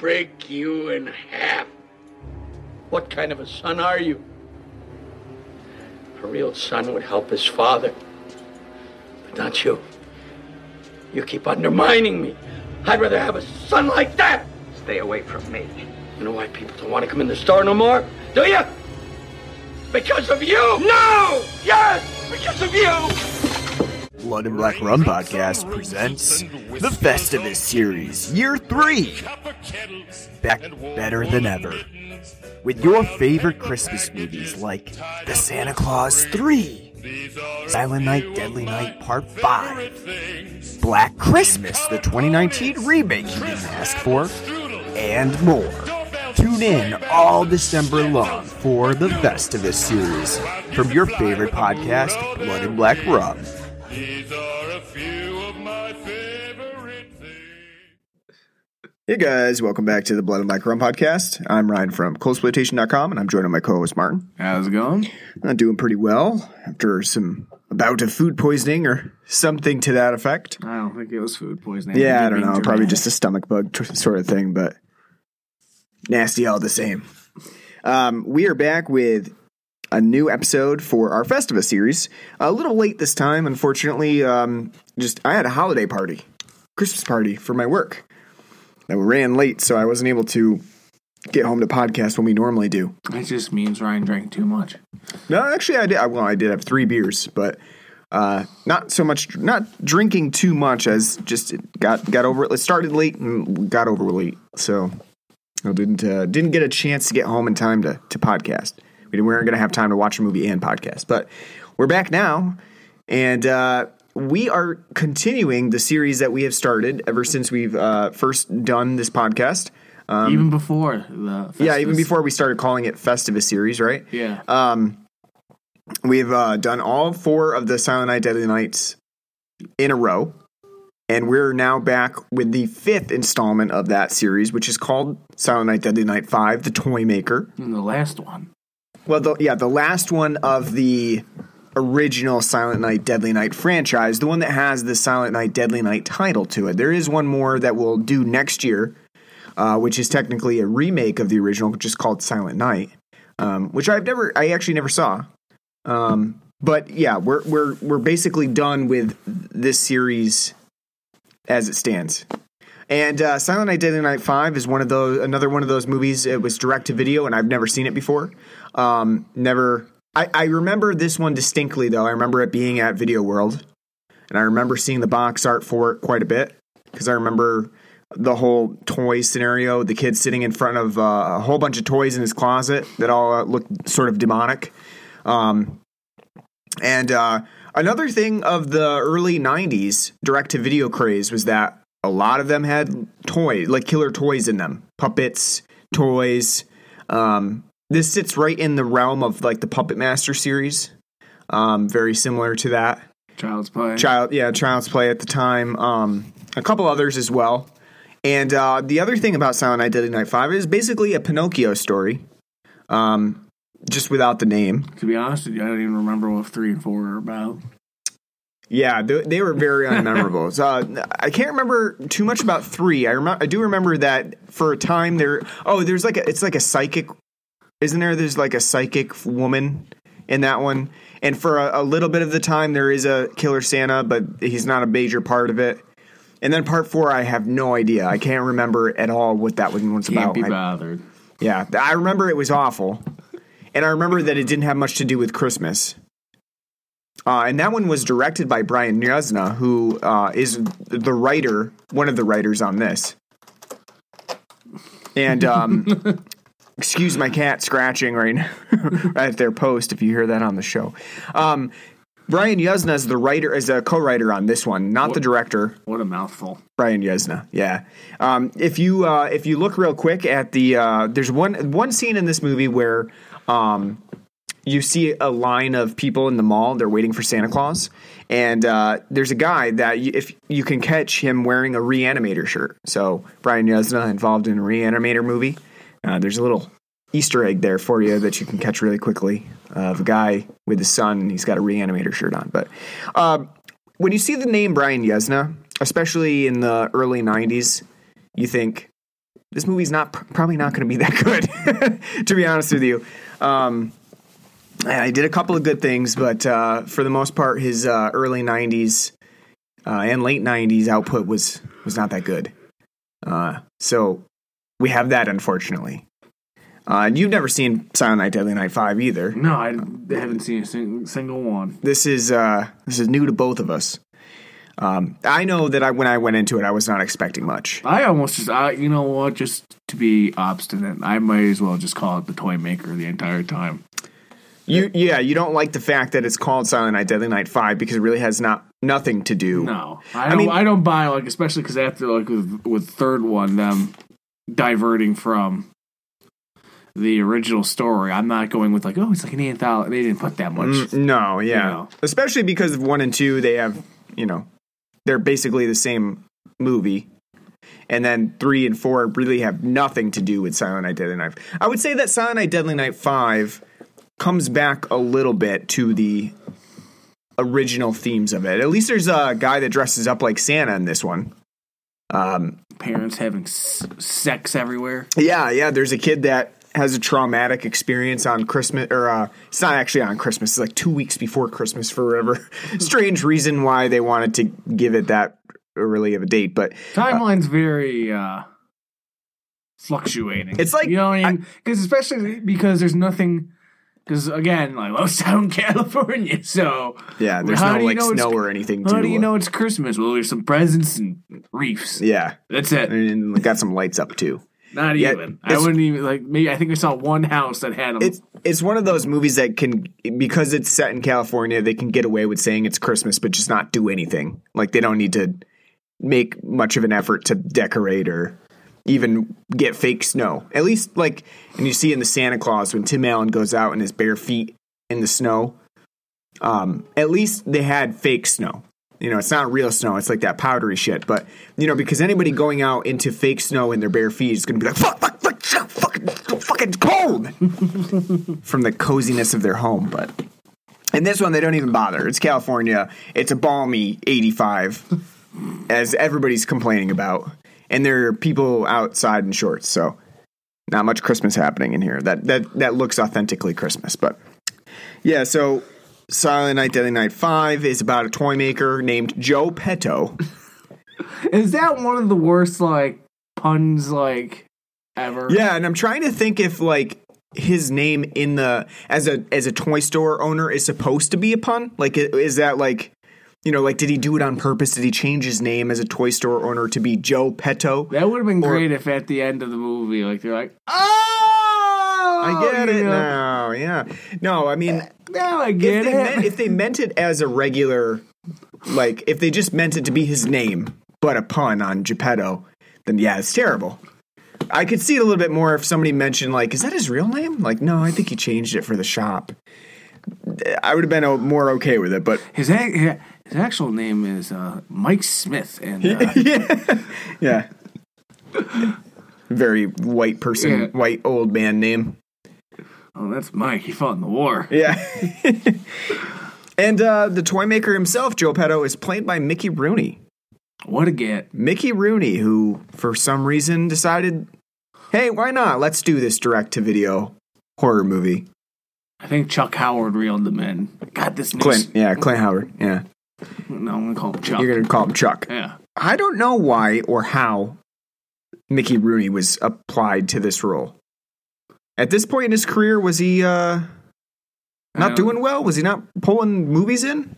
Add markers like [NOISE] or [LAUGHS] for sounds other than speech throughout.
break you in half. What kind of a son are you? A real son would help his father. But not you. You keep undermining me. I'd rather have a son like that. Stay away from me. You know why people don't want to come in the store no more? Do you? Because of you! No! Yes! Because of you! Blood and Black Rum Podcast presents the Festivus series, year three. Back better than ever. With your favorite Christmas movies like The Santa Claus 3, Silent Night, Deadly Night Part 5, Black Christmas, the 2019 remake you didn't ask for, and more. Tune in all December long for the Festivus series from your favorite podcast, Blood and Black Rum. These are a few of my favorite things. Hey guys, welcome back to the Blood and Black Rum podcast. I'm Ryan from Coldsploitation.com and I'm joined by my co-host Martin. How's it going? I'm doing pretty well after some bout of food poisoning or something to that effect. I don't think it was food poisoning. Yeah, I think don't know, probably just a stomach bug tr- sort of thing, but nasty all the same. Um, we are back with a new episode for our Festivus series. A little late this time, unfortunately. Um, just I had a holiday party, Christmas party for my work that ran late, so I wasn't able to get home to podcast when we normally do. It just means Ryan drank too much. No, actually, I did. I- Well, I did have three beers, but uh, not so much. Not drinking too much as just got got over it. It started late and got over late, so I didn't uh, didn't get a chance to get home in time to to podcast. We weren't going to have time to watch a movie and podcast, but we're back now, and uh, we are continuing the series that we have started ever since we've uh, first done this podcast. even before the Yeah, even before we started calling it Festivus series, right? Yeah, We've uh, done all four of the Silent Night, Deadly Nights in a row. And we're now back with the fifth installment of that series, which is called Silent Night, Deadly Night 5, The Toy Maker. and the last one. Well, the, yeah, the last one of the original Silent Night, Deadly Night franchise, the one that has the Silent Night, Deadly Night title to it. There is one more that we'll do next year, uh, which is technically a remake of the original, which is called Silent Night, um, which I've never, I actually never saw. Um, but yeah, we're we're we're basically done with this series as it stands. And uh, Silent Night, Deadly Night Five is one of those another one of those movies. It was direct to video, and I've never seen it before. Um, never. I, I remember this one distinctly, though. I remember it being at Video World, and I remember seeing the box art for it quite a bit because I remember the whole toy scenario. The kid sitting in front of uh, a whole bunch of toys in his closet that all uh, looked sort of demonic. Um, and uh, another thing of the early '90s direct to video craze was that a lot of them had toys, like killer toys in them, puppets, toys. Um, this sits right in the realm of like the Puppet Master series, um, very similar to that. Child's Play. Child, yeah, Child's Play at the time. Um, a couple others as well. And uh, the other thing about Silent Night, Deadly Night Five is basically a Pinocchio story, um, just without the name. to be honest with you, I don't even remember what three and four are about. Yeah, they, they were very [LAUGHS] unmemorable. so, uh, I can't remember too much about three. I remember, I do remember that for a time there. Oh, there's like a, it's like a psychic, isn't there? There's like a psychic woman in that one, and for a, a little bit of the time there is a killer Santa, but he's not a major part of it. And then part four, I have no idea. I can't remember at all what that one was Can't about. be I- bothered. yeah, I remember it was awful, and I remember that it didn't have much to do with Christmas. Uh, and that one was directed by Brian Yuzna, who uh, is the writer, one of the writers on this. And um, [LAUGHS] excuse my cat scratching right now [LAUGHS] at their post if you hear that on the show. Um, Brian Yuzna is the writer, is a co-writer on this one, not the director. What a mouthful. Brian Yuzna. yeah. Um, if you uh, if you look real quick at the uh, there's one one scene in this movie where um, you see a line of people in the mall. They're waiting for Santa Claus, and uh, there's a guy that you, if you can catch him wearing a Reanimator shirt. So Brian Yuzna involved in a Reanimator movie. Uh, there's a little Easter egg there for you that you can catch really quickly of a guy with his son. and He's got a Reanimator shirt on, but. Uh, when you see the name Brian Yuzna, especially in the early '90s, you think this movie's not probably not going to be that good. [LAUGHS] to be honest with you, um, I did a couple of good things, but uh, for the most part, his uh, early '90s uh, and late '90s output was was not that good. Uh, so we have that, unfortunately. Uh, and you've never seen Silent Night, Deadly Night Five either. No, I haven't seen a sing- single one. This is uh, this is new to both of us. Um, I know that I when I went into it, I was not expecting much. I almost just, I, you know what, just to be obstinate, I might as well just call it the Toy Maker the entire time. You yeah, you don't like the fact that it's called Silent Night, Deadly Night Five because it really has not nothing to do. No, I don't. I, don't buy like, especially because after like with with third one, them diverting from the original story. I'm not going with like, oh, it's like an anthology. They didn't put that much. Mm, no, yeah, know. especially because of one and two, they have you know they're basically the same movie. And then three and four really have nothing to do with Silent Night, Deadly Night. I would say that Silent Night, Deadly Night five comes back a little bit to the original themes of it. At least there's a guy that dresses up like Santa in this one. Parents having s- sex everywhere. Yeah, yeah. There's a kid that has a traumatic experience on Christmas, or uh, it's not actually on Christmas. It's like two weeks before Christmas for whatever [LAUGHS] strange reason why they wanted to give it that early of a date. But Timeline's very uh fluctuating. It's like- you know what I mean? Because especially because there's nothing. Because again, like Lowtown, [LAUGHS] California. So yeah, there's How no do you like know it's- snow or anything. how to, do you uh, know it's Christmas? Well, there's some presents and reefs. Yeah, That's it. and got some lights up too. Not Yeah, even. I it's- wouldn't even like. Maybe I think I saw one house that had them. It's it's one of those movies that can because it's set in California, they can get away with saying it's Christmas, but just not do anything. Like they don't need to make much of an effort to decorate or even get fake snow. At least like and you see in the Santa Claus when Tim Allen goes out in his bare feet in the snow. Um, at least they had fake snow. You know, it's not real snow. It's like that powdery shit. But you know, because anybody going out into fake snow in their bare feet is going to be like, "Fuck, fuck, fuck, fuck, fucking, fucking cold." [LAUGHS] from the coziness of their home. But in this one, they don't even bother. It's California. It's a balmy 85, as everybody's complaining about, and there are people outside in shorts. So not much Christmas happening in here. That that that looks authentically Christmas, but yeah. So Silent Night, Deadly Night Five is about a toy maker named Joe Petto. [LAUGHS] Is that one of the worst like puns like ever? Yeah, and I'm trying to think if like his name in the as a as a toy store owner is supposed to be a pun. Like, is that like you know, like did he do it on purpose? Did he change his name as a toy store owner to be Joe Petto? That would have been Or- great if at the end of the movie, like they're like, "Oh, I get you it know, now. Yeah. No, I mean, Now I if get they, it. meant, if they meant it as a regular, like if they just meant it to be his name but a pun on Geppetto, then yeah, it's terrible. I could see it a little bit more if somebody mentioned like, is that his real name? Like, no, I think he changed it for the shop. I would have been more okay with it, but his ac- his actual name is uh, Mike Smith, and [LAUGHS] uh, yeah, very white person, Yeah. white old man name. oh, that's Mike. He fought in the war. Yeah. [LAUGHS] and uh, the toy maker himself, Joe Petto, is played by Mickey Rooney. What a get! Mickey Rooney, who for some reason decided, hey, why not? Let's do this direct to video horror movie. I think Chuck Howard reeled them in. God, this Clint, yeah, Clint Howard, yeah. No. I'm gonna call him Chuck. You're gonna call him Chuck. yeah, I don't know why or how Mickey Rooney was applied to this role. At this point in his career, was he uh, not doing well? Was he not pulling movies in?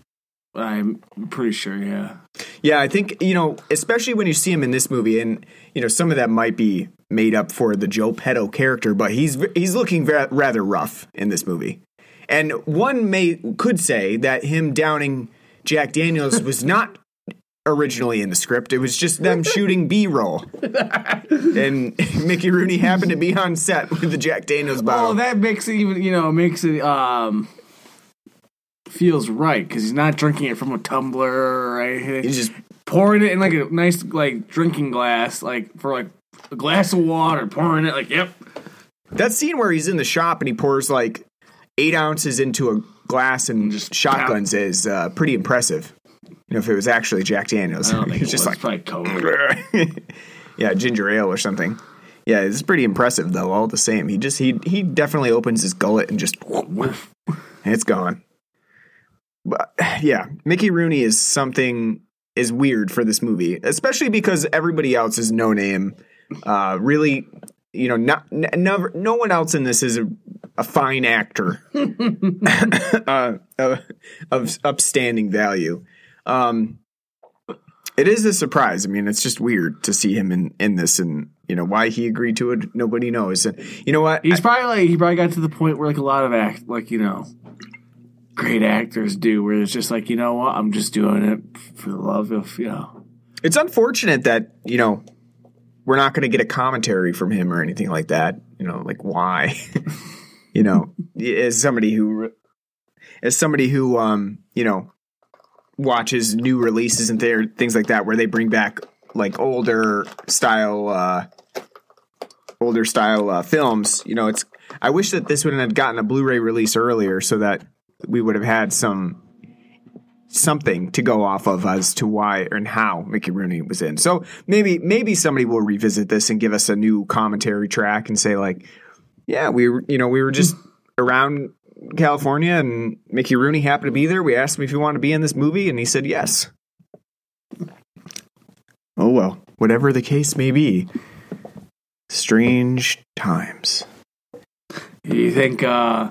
I'm pretty sure. Yeah, Yeah, I think you know, especially when you see him in this movie, and you know, some of that might be made up for the Joe Petto character, but he's he's looking rather rough in this movie. And one may could say that him downing Jack Daniels was not originally in the script; it was just them shooting B roll, [LAUGHS] and [LAUGHS] Mickey Rooney happened to be on set with the Jack Daniels bottle. Oh, that makes it even. You know, makes it um feels right because he's not drinking it from a tumbler or anything. He's just pouring it in like a nice like drinking glass, like for like a glass of water, pouring it like yep. That scene where he's in the shop and he pours like eight ounces into a glass and just shotguns is uh, pretty impressive. You know, if it was actually Jack Daniels, [LAUGHS] it's it just was. like, Coke. [LAUGHS] yeah, ginger ale or something. Yeah, it's pretty impressive though. All the same, he just he he definitely opens his gullet and just [LAUGHS] it's gone. But yeah, Mickey Rooney is something is weird for this movie, especially because everybody else is no name. Uh, really, you know, not never, no one else in this is a, a fine actor [LAUGHS] uh, of, of upstanding value. Um, it is a surprise. I mean, it's just weird to see him in in this, and you know why he agreed to it. Nobody knows. And you know what? He's probably like he probably got to the point where like a lot of act like you know great actors do, where it's just like you know what I'm just doing it for the love of you know. It's unfortunate that you know we're not going to get a commentary from him or anything like that. You know, like why? [LAUGHS] you know, as somebody who, as somebody who, um, you know, watches new releases and th- things like that, where they bring back like older style, uh, older style uh, films. You know, it's. I wish that this would have gotten a Blu-ray release earlier, so that we would have had some something to go off of as to why and how Mickey Rooney was in. So maybe maybe somebody will revisit this and give us a new commentary track and say like, yeah, we you know we were just around California and Mickey Rooney happened to be there. We asked him if he wanted to be in this movie and he said yes. Oh well, whatever the case may be. Strange times. You think? uh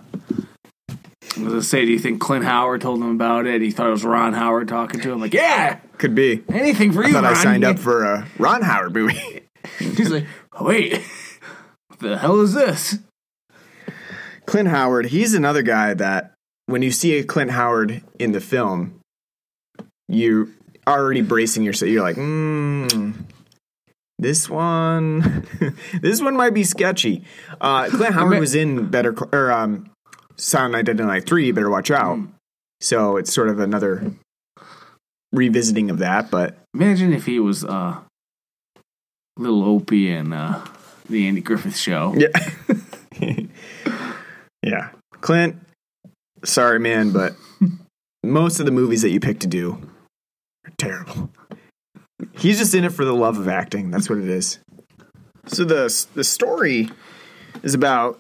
I was gonna say, do you think Clint Howard told him about it? He thought it was Ron Howard talking to him, like, "Yeah, Could be. anything for I you." thought I signed up for a Ron Howard movie. [LAUGHS] He's like, oh, "Wait, what the hell is this?" Clint Howard, he's another guy that when you see a Clint Howard in the film, you're already bracing yourself. You're like, hmm, this one, [LAUGHS] this one might be sketchy. Uh, Clint Howard was in Better or um, Silent Night, Deadly Night Three. You better watch out. So it's sort of another revisiting of that, but Imagine if he was uh, little Opie in uh, the Andy Griffith Show. Yeah. [LAUGHS] yeah. Clint, sorry, man, but most of the movies that you pick to do are terrible. He's just in it for the love of acting. That's what it is. So the the story is about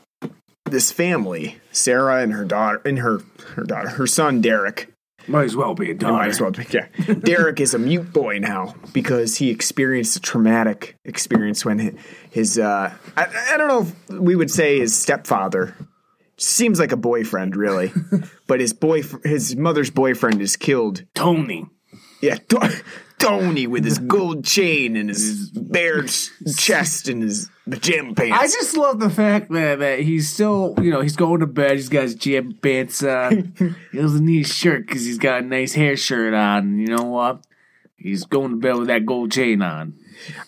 this family, Sarah and her daughter, and her her daughter, her son Derek, Might as well be a might as well be. Yeah. [LAUGHS] Derek is a mute boy now because he experienced a traumatic experience when hi- his, uh, I, I don't know if we would say his stepfather seems like a boyfriend, really, [LAUGHS] but his boy, his mother's boyfriend is killed. Tony. Yeah. [LAUGHS] Tony with his gold chain and his bare chest and his pajama pants. I just love the fact that, that he's still, you know, he's going to bed. He's got his jam pants on. [LAUGHS] he doesn't need a shirt because he's got a nice hair shirt on. You know what? He's going to bed with that gold chain on.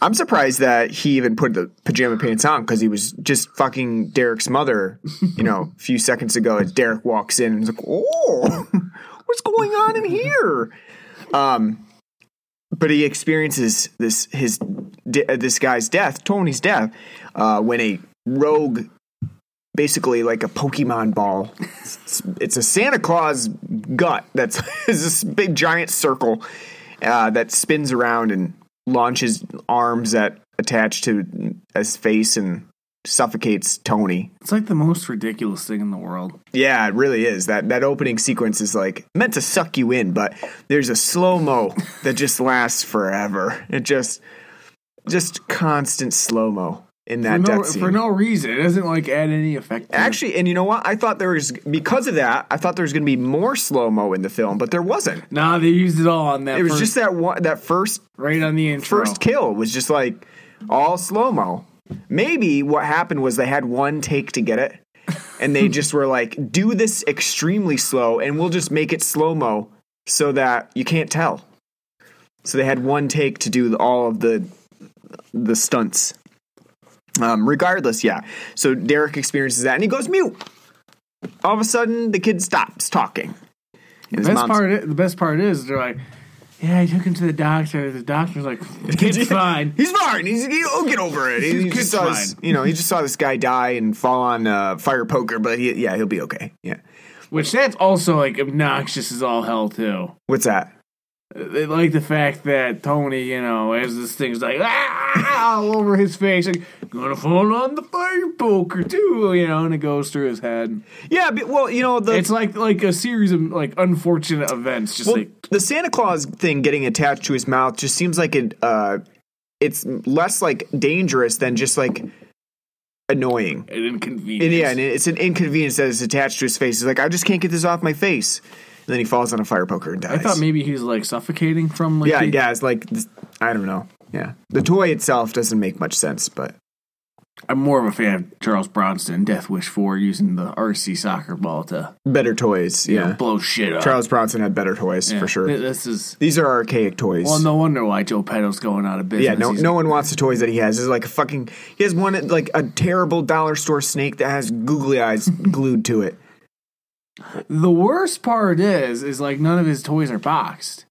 I'm surprised that he even put the pajama pants on because he was just fucking Derek's mother, you know, a few seconds ago as Derek walks in and is like, oh, [LAUGHS] what's going on in here? Um, but he experiences this his uh, this guy's death, Tony's death, uh, when a rogue, basically like a Pokemon ball, it's, a Santa Claus gut that's [LAUGHS] is this big giant circle uh, that spins around and launches arms that attach to his face and suffocates Tony. It's like the most ridiculous thing in the world. Yeah, it really is. That that opening sequence is like meant to suck you in, but there's a slow mo [LAUGHS] that just lasts forever. It just just constant slow mo in For that no, death scene. for no reason. It doesn't like add any effect. to it. Actually, and you know what? I thought there was because of that. I thought there was going to be more slow mo in the film, but there wasn't. nah, they used it all on that. It was first, just that one, that first right on the intro. first kill was just like all slow mo. Maybe what happened was they had one take to get it, and they [LAUGHS] just were like, "Do this extremely slow, and we'll just make it slow mo so that you can't tell." So they had one take to do all of the the stunts. Um, regardless, yeah. So Derek experiences that, and he goes mute. All of a sudden, the kid stops talking. His best part, the best part is they're like, yeah, I took him to the doctor. The doctor's like, the [LAUGHS] kid's fine. He's fine. He's he'll get over it. [LAUGHS] He, His he just saw this, you know, he just saw this guy die and fall on uh, fire poker, but he, yeah, he'll be okay. Yeah. Which that's also like obnoxious as all hell too. What's that? They like the fact that Tony, you know, has this thing's like ah, all over his face, like gonna fall on the fire poker too, you know, and it goes through his head. Yeah, but, well, you know the It's like like a series of like unfortunate events, just well, like the Santa Claus thing getting attached to his mouth just seems like it. Uh, it's less like dangerous than just like annoying. an inconvenience. And yeah, and it's an inconvenience that is attached to his face. It's like, I just can't get this off my face. And then he falls on a fire poker and dies. I thought maybe he's like suffocating from like yeah, the- yeah, it's like this- I don't know. Yeah, the toy itself doesn't make much sense, but I'm more of a fan of Charles Bronson Death Wish 4 using the RC soccer ball to better toys. you know, Yeah, blow shit up. Charles Bronson had better toys Yeah. for sure. This is These are archaic toys. well, no wonder why Joe Petto's going out of business. yeah, no, He's- no one wants the toys that he has. It's like a fucking. He has one like a terrible dollar store snake that has googly eyes [LAUGHS] glued to it. The worst part is, is like none of his toys are boxed.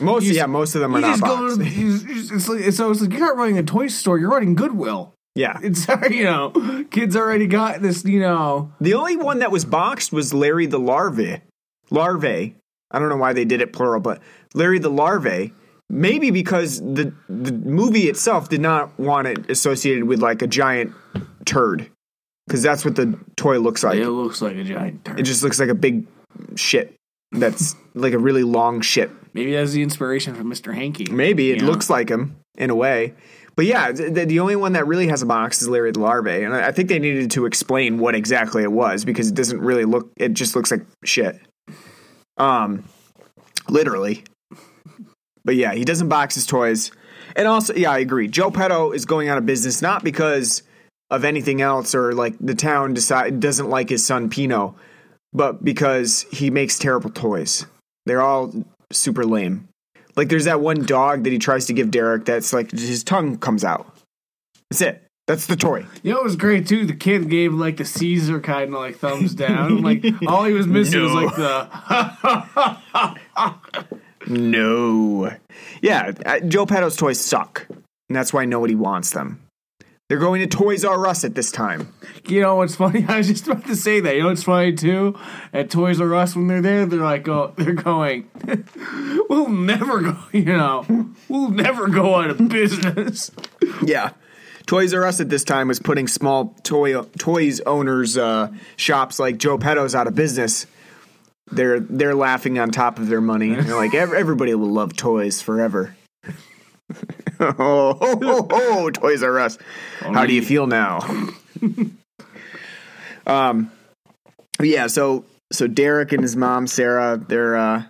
Most, You yeah, most of them are not go boxed. [LAUGHS] it's like, so it's like you're not running a toy store, you're running Goodwill. yeah, [LAUGHS] It's [LAUGHS] you know, kids already got this, you know. the only one that was boxed was Larry the Larvae. Larvae. I don't know why they did it plural, but Larry the Larvae. Maybe because the the movie itself did not want it associated with like a giant turd, because that's what the toy looks like. It looks like a giant turd. It just looks like a big ship. That's [LAUGHS] like a really long ship. Maybe that's the inspiration from Mr. Hanky. Maybe it looks like him in a way. But yeah, the, the only one that really has a box is Larry the Larvae, and I I think they needed to explain what exactly it was because it doesn't really look. It just looks like shit. Um, literally. But yeah, he doesn't box his toys, and also yeah, I agree. Joe Petto is going out of business not because of anything else or like the town decide doesn't like his son Pino, but because he makes terrible toys. They're all super lame. Like there's that one dog that he tries to give Derek that's like his tongue comes out. That's it. That's the toy. You know, it was great too. The kid gave like the Caesar kind of like thumbs down. [LAUGHS] like all he was missing was like the No. [LAUGHS] Yeah, Joe Petto's toys suck. And that's why nobody wants them. They're going to Toys R Us at this time. You know what's funny? [LAUGHS] I was just about to say that. You know what's funny too? At Toys R Us when they're there, they're like, oh, they're going. [LAUGHS] we'll never go. [LAUGHS] You know, we'll never go out of business. Yeah. Toys R Us at this time was putting small toy toys owners uh, shops like Joe Petto's out of business. They're they're laughing on top of their money. They're like "Ev- everybody will love toys forever. Oh, oh, [LAUGHS] oh, oh, Toys R Us. How do you feel now? [LAUGHS] um, yeah. So so Derek and his mom Sarah they're uh,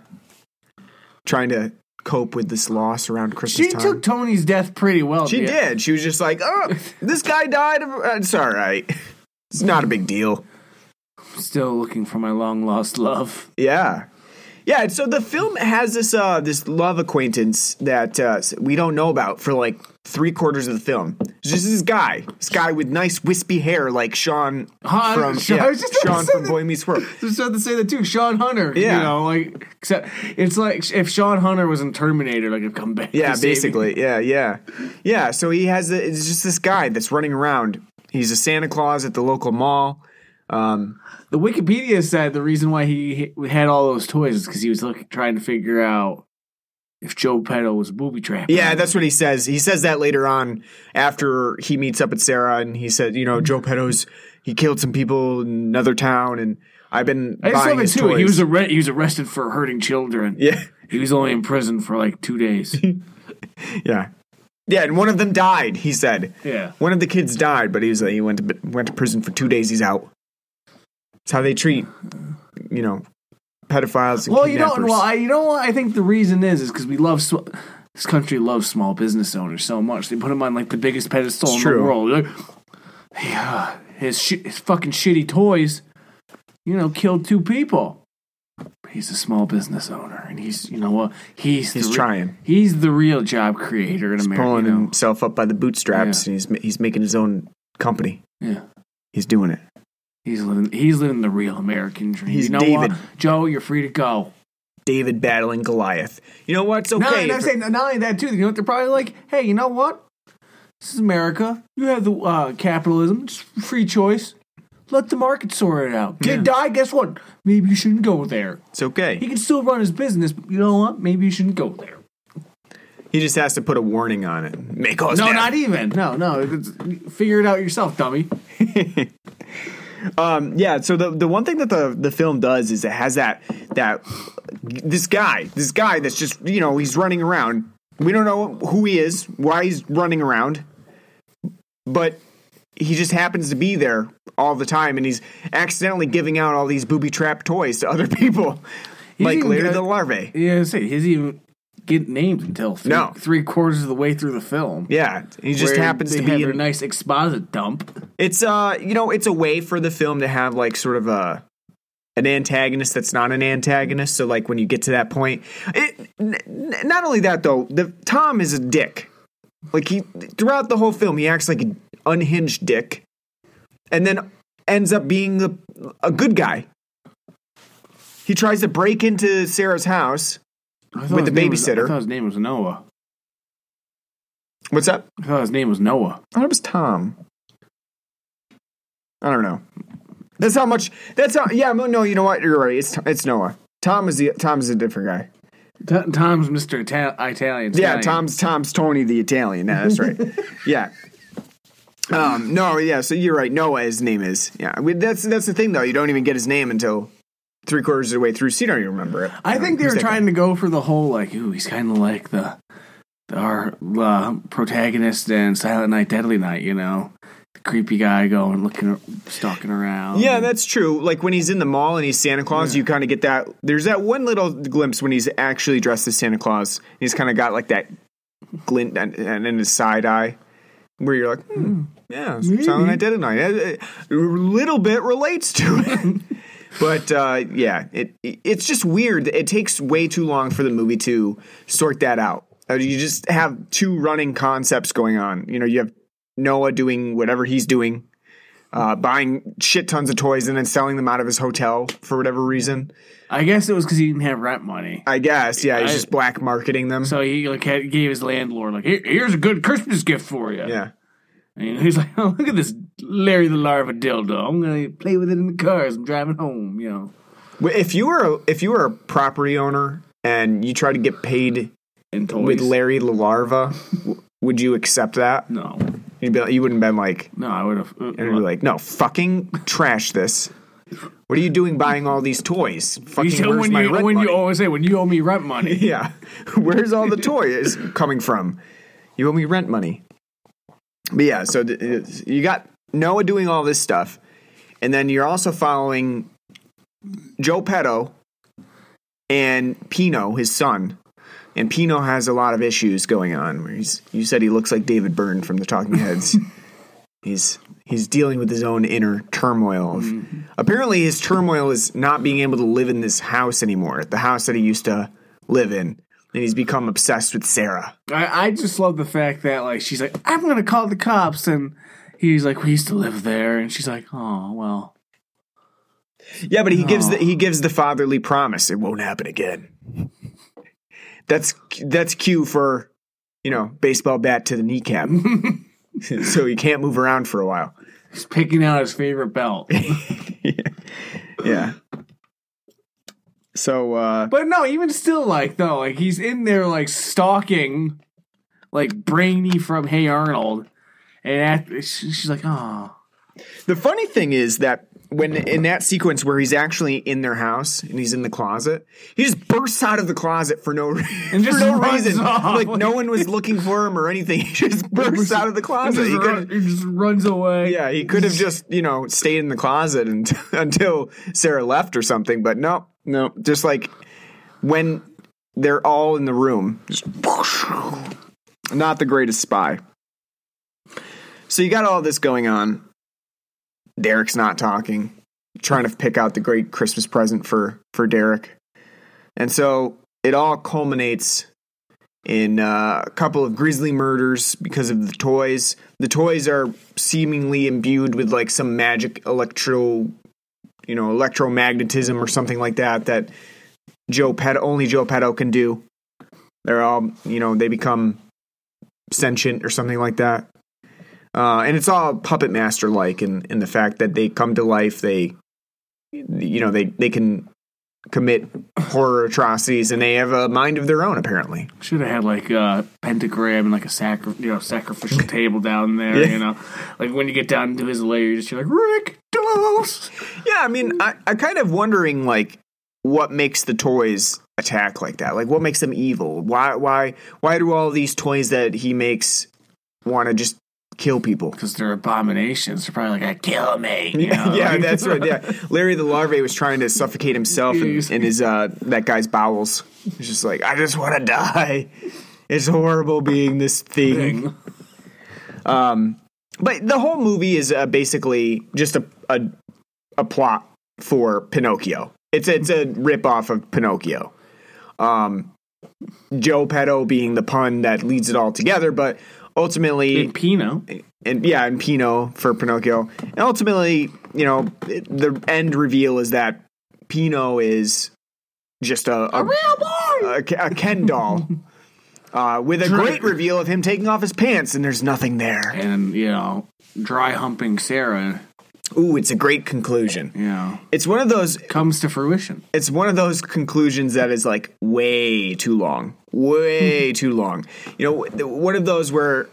trying to cope with this loss around Christmas She time. took Tony's death pretty well. She yeah. did. She was just like, "Oh, this guy died. of- uh, It's all right. It's not a big deal." Still looking for my long lost love. Yeah, yeah. So the film has this uh this love acquaintance that uh, we don't know about for like three quarters of the film. It's just this guy, this guy with nice wispy hair, like Shawn Huh, from [LAUGHS] Shawn- yeah, Shawn from that. Boy Meets World. [LAUGHS] Just had to say that too. Shawn Hunter. Yeah. You know, like except it's like if Shawn Hunter was in Terminator, like a come back. Yeah, [LAUGHS] basically. Yeah, yeah, yeah. So he has a, it's just this guy that's running around. He's a Santa Claus at the local mall. Um, The Wikipedia said the reason why he had all those toys is because he was looking, trying to figure out if Joe Petto was a booby trapped. Yeah, that's what he says. He says that later on after he meets up with Sarah, and he said, you know, Joe Petto's he killed some people in another town, and I've been I buying his too. toys. He was arre- he was arrested for hurting children. yeah, He was only in prison for like two days. [LAUGHS] yeah, yeah, and one of them died. He said, yeah. one of the kids died, but he was like, he went to went to prison for two days. He's out. It's how they treat, you know, pedophiles. And Well, you know, kidnappers. well, I, you know what I think the reason is is because we love sm- this country loves small business owners so much. They put them on like the biggest pedestal It's in true. the world. Like, yeah, his shi his fucking shitty toys, you know, killed two people. He's a small business owner, and he's you know what he's He's the trying. He's the real job creator in America. pulling you know? himself up by the bootstraps, Yeah. and he's he's making his own company. Yeah. He's doing it. He's living. He's living the real American dream. He's you know David. what, Joe? You're free to go. David battling Goliath. You know what? It's No, okay. and I'm saying not only that too. You know what? They're probably like, hey, you know what? This is America. You have the uh, capitalism. It's free choice. Let the market sort it out. Kid die. Guess what? Maybe you shouldn't go there. It's okay. He can still run his business, but you know what? Maybe you shouldn't go there. He just has to put a warning on it. May cause No, death. not even. No, no. Figure it out yourself, dummy. [LAUGHS] Um, yeah so the the one thing that the the film does is it has that that this guy this guy that's just you know he's running around. We don't know who he is why he's running around but he just happens to be there all the time and he's accidentally giving out all these booby trap toys to other [LAUGHS] people like even Larry the larvae. Yeah, I say even get named until three, No. three quarters of the way through the film. yeah he just happens to be in, nice exposit dump. It's uh, you know, it's a way for the film to have like sort of a an antagonist that's not an antagonist. So like when you get to that point, it n- n- not only that though, the Tom is a dick. Like he throughout the whole film, he acts like an unhinged dick, and then ends up being the, a good guy. He tries to break into Sarah's house. With the name was- babysitter. I thought his name was Noah. What's up? I thought his name was Noah. I thought it was Tom. I don't know. That's how much. That's how. Yeah, no, you know what? You're right. It's it's Noah. Tom is the Tom is a different guy. T- Tom's Mr. Ital- Italian. Yeah, Italian. Tom's Tom's Tony the Italian. Yeah, that's right. [LAUGHS] yeah. Um. No. Yeah. So you're right. Noah. His name is. Yeah. Mean, that's that's the thing though. You don't even get his name until three quarters of the way through. You don't even remember it. I You know, think they were that guy? trying to go for the whole like, ooh, he's kind of like the, the our uh, protagonist in Silent Night, Deadly Night. You know, the creepy guy going looking, stalking around. Yeah, that's true. Like when he's in the mall and he's Santa Claus, you kind of get that. There's that one little glimpse when he's actually dressed as Santa Claus. He's kind of got like that glint and, and in his side eye, where you're like, hmm, yeah, Silent Night, Dead Night. A little bit relates to it. [LAUGHS] But uh, yeah, it it's just weird. It takes way too long for the movie to sort that out. Uh, You just have two running concepts going on. You know, you have Noah doing whatever he's doing, uh, buying shit tons of toys and then selling them out of his hotel for whatever reason. I guess it was because he didn't have rent money. I guess, yeah, he's I- just black marketing them. So he like had, gave his landlord like, Here, "Here's a good Christmas gift for you." yeah, and he's like, "Oh, [LAUGHS] look at this Larry the Larva dildo. I'm gonna play with it in the car as I'm driving home." You know, if you were a, if you were a property owner and you try to get paid and with Larry the Larva, would you accept that? no, You'd be, you wouldn't been like, no, I would have. Uh, and you'd be uh, like, no, fucking trash this. What are you doing buying all these toys? Fucking said where's when my you rent when money? you always say when you owe me rent money. [LAUGHS] Yeah. Where's all the [LAUGHS] toys coming from? You owe me rent money. But yeah, so th- you got Noah doing all this stuff, and then you're also following Joe Petto and Pino, his son. And Pino has a lot of issues going on. Where he's, you said he looks like David Byrne from the Talking Heads. [LAUGHS] he's he's dealing with his own inner turmoil. Of, mm-hmm. Apparently, his turmoil is not being able to live in this house anymore, the house that he used to live in, and he's become obsessed with Sarah. I, I just love the fact that like she's like, I'm gonna call the cops, and he's like, we used to live there, and she's like, oh well. Yeah, but he gives the oh. he gives the fatherly promise it won't happen again. That's that's cue for you know baseball bat to the kneecap, [LAUGHS] so he can't move around for a while. He's picking out his favorite belt. [LAUGHS] Yeah. So uh But no, even still, like though, like he's in there like stalking, like Brainy from Hey Arnold, and she's like, "Oh, the funny thing is that when in that sequence where he's actually in their house and he's in the closet, he just bursts out of the closet for no reason. And just for no reason. off. Like no one was looking for him or anything. [LAUGHS] He just bursts out of the He closet. just, He run, he just runs away." Yeah, he could have just, you know, stayed in the closet and, [LAUGHS] until Sarah left or something, but no, no, just like when they're all in the room, just not the greatest spy. So you got all this going on. Derek's not talking, trying to pick out the great Christmas present for for Derek. And so it all culminates in uh, a couple of grisly murders because of the toys. The toys are seemingly imbued with like some magic electro, you know, electromagnetism or something like that that Joe Pet only Joe Petto can do. They're all, you know, they become sentient or something like that. Uh, and it's all puppet master like in, in the fact that they come to life. They, you know, they, they can commit horror atrocities, and they have a mind of their own. Apparently, Should have had like a pentagram and like a sacri- you know sacrificial [LAUGHS] table down there. Yeah. You know, like when you get down into his lair, you're just you're like Rick Dose. yeah. I mean, I I kind of wondering like what makes the toys attack like that. Like, what makes them evil? Why why why do all these toys that he makes want to just kill people? Because they're abominations. They're probably like, kill me. you [LAUGHS] know? yeah, that's right. Yeah, [LAUGHS] Larry the larvae was trying to suffocate himself in, in his uh that guy's bowels. He's just like, I just want to die. It's horrible being this thing. Um, but the whole movie is uh, basically just a, a a plot for Pinocchio. It's it's a rip off of Pinocchio. Um, Joe Petto being the pun that leads it all together, but ultimately And Pino. and yeah, and Pino for Pinocchio. And ultimately, you know, it- the end reveal is that Pino is just a a, Real boy. a, a Ken doll. [LAUGHS] Uh, with a great reveal of him taking off his pants, and there's nothing there. and you know, dry humping Sarah. Ooh, it's a great conclusion. Yeah. It's one of those. comes to fruition. It's one of those conclusions that is like way too long, way hmm. too long. You know, one of those where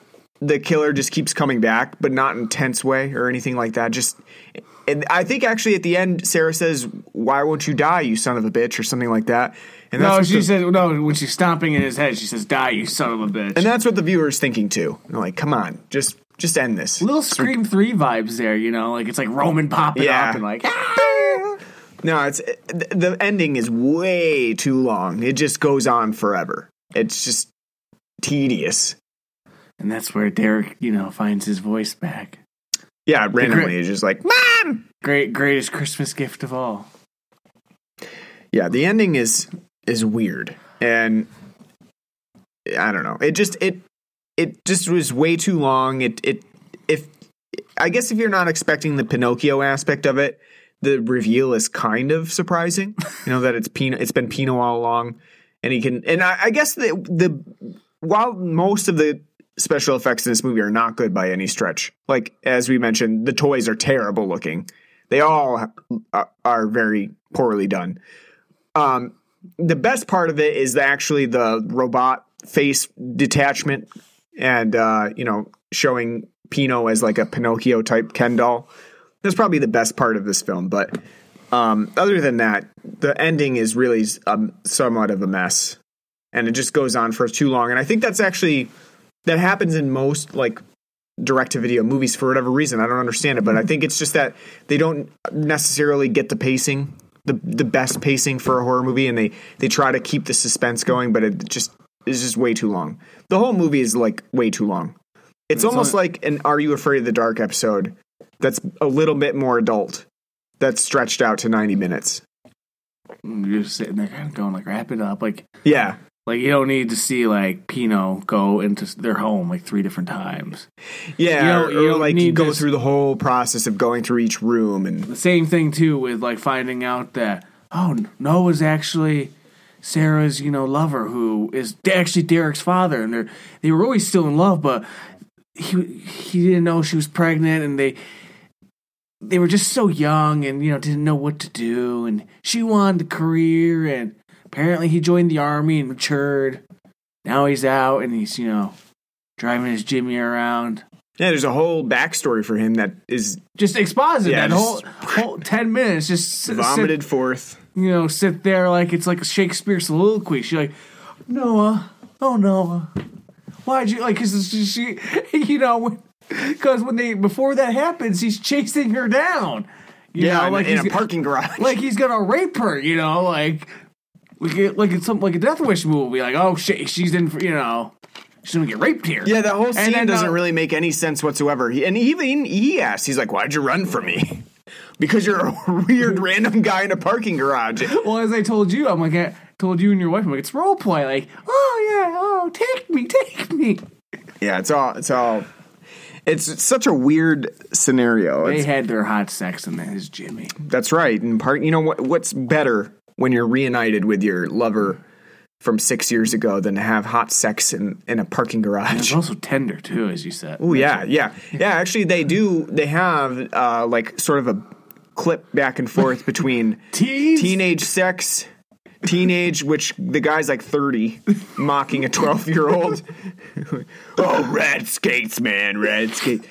the killer just keeps coming back, but not in a tense way or anything like that. Just, and I think actually at the end, Sarah says, "Why won't you die, you son of a bitch?" or something like that. And No, she the- said no when she's stomping in his head. She says, "Die, you son of a bitch." and that's what the viewer's thinking too. They're like, "Come on, just just end this." Little Scream Three vibes there, you know, like it's like Roman popping Yeah. up and like, ah! No, it's the ending is way too long. It just goes on forever. It's just tedious. and that's where Derek, you know, finds his voice back. Yeah, randomly great- it's just like mom. Great, greatest Christmas gift of all. Yeah, the ending is is weird, and I don't know. It just it it just was way too long. It it if I guess if you're not expecting the Pinocchio aspect of it, the reveal is kind of surprising. You know that it's Pino. It's been Pino all along, and he can. And I, I guess the the while most of the special effects in this movie are not good by any stretch, like as we mentioned, the toys are terrible looking. They all are, are very poorly done. Um, the best part of it is actually the robot face detachment and uh, you know showing Pino as like a Pinocchio type Ken doll. That's probably the best part of this film. But um, other than that, the ending is really um, somewhat of a mess, and it just goes on for too long. And I think that's actually that happens in most like direct to video movies for whatever reason. I don't understand it, but I think it's just that they don't necessarily get the pacing, the the best pacing for a horror movie, and they they try to keep the suspense going, but it just is just way too long. The whole movie is like way too long. It's, almost like an "Are You Afraid of the Dark" episode that's a little bit more adult, that's stretched out to ninety minutes. You're just sitting there kind of going like, wrap it up. Like, Yeah, like you don't need to see like Pino go into their home like three different times. yeah. You you like you go this- through the whole process of going through each room and The same thing too with like finding out that oh Noah's actually Sarah's you know lover who is actually Derek's father and they they were always still in love but he he didn't know she was pregnant and they they were just so young and you know didn't know what to do and she wanted a career and apparently he joined the army and matured now he's out and he's you know driving his Jimmy around yeah. There's a whole backstory for him that is just exposit Yeah, that just- whole, whole 10 minutes just sit, sit- vomited forth. You know, sit there like it's like a Shakespeare soliloquy. She's like, Noah, oh Noah, why'd you like? Cause she, [LAUGHS] you know, because when they before that happens, he's chasing her down. You Yeah, know, in, like in a parking garage. [LAUGHS] like he's gonna rape her. You know, like like it- like it's something like a Death Wish movie. Like oh shit, she's in. For, you know, she's gonna get raped here. Yeah, that whole scene then, doesn't uh, really make any sense whatsoever. He, and even he asks, he's like, "Why'd you run from me?" [LAUGHS] because you're a [LAUGHS] weird [LAUGHS] random guy in a parking garage. Well, as I told you, I'm like, I told you and your wife, I'm like, it's role play. Like, oh yeah, oh take me, take me. Yeah, it's all it's all it's such a weird scenario. They It's- had their hot sex in his Jimmy. that's right. And part, you know what? What's better when you're reunited with your lover from six years ago than to have hot sex in in a parking garage. It's also tender too, as you said. Oh yeah, yeah, yeah. Actually, they do. They have uh, like sort of a clip back and forth [LAUGHS] between teenage sex, teenage, which the guy's like 30, mocking a 12 year old. [LAUGHS] [LAUGHS] oh, red skates, man, red skates.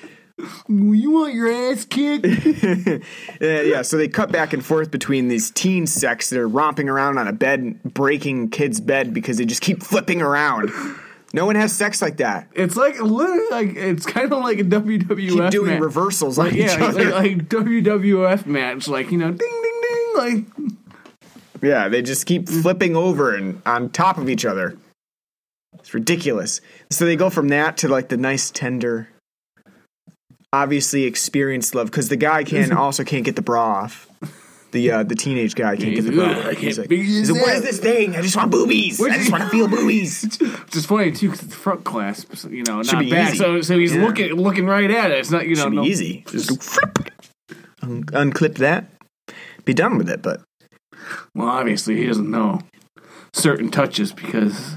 You want your ass kicked? [LAUGHS] Yeah, so they cut back and forth between these teen sex that are romping around on a bed, breaking kids' bed because they just keep flipping around. No one has sex like that. It's like literally like it's kind of like a WWF Keep doing match. reversals on Like, each yeah, like, other. like WWF match, like you know, ding ding ding, like Yeah, they just keep mm. flipping over and on top of each other. It's ridiculous. So they go from that to like the nice, tender, obviously experienced love because the guy can [LAUGHS] also can't get the bra off. The uh, the teenage guy can't get the bra. Off. He's like, he's like, what is this thing? I just want boobies. I just want to feel boobies. [LAUGHS] Which is funny too, because it's front clasp, you know, Should not be back. easy. So, so he's Yeah. looking looking right at it. It's not, you know, Should be no, easy. Just go flip, un- unclip that, be done with it. But Well, obviously he doesn't know certain touches because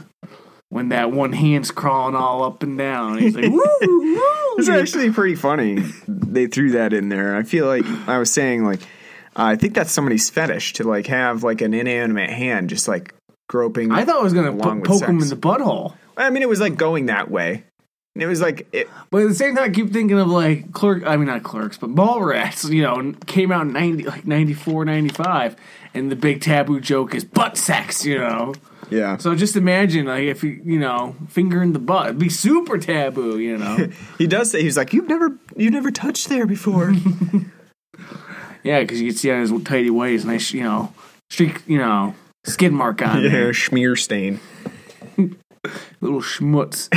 when that one hand's crawling all up and down, he's like, woo, [LAUGHS] woo. It's actually pretty funny. They threw that in there. I feel like I was saying like I think that's somebody's fetish to like have like an inanimate hand just like groping. I thought I was gonna po- poke him in the butthole. I mean, it was like going that way. And it was like it, But at the same time, I keep thinking of like clerk. I mean, not clerks, but Mallrats. You know, came out in ninety, like 94, 95, and the big taboo joke is butt sex. You know, yeah. so just imagine like if you, you know, finger in the butt, it'd be super taboo. You know, [LAUGHS] He does say he's like you've never you've never touched there before. [LAUGHS] yeah, because you can see on his tidy waist, nice, you know, streak, you know, skid mark on yeah, there, schmear stain. [LAUGHS] little schmutz.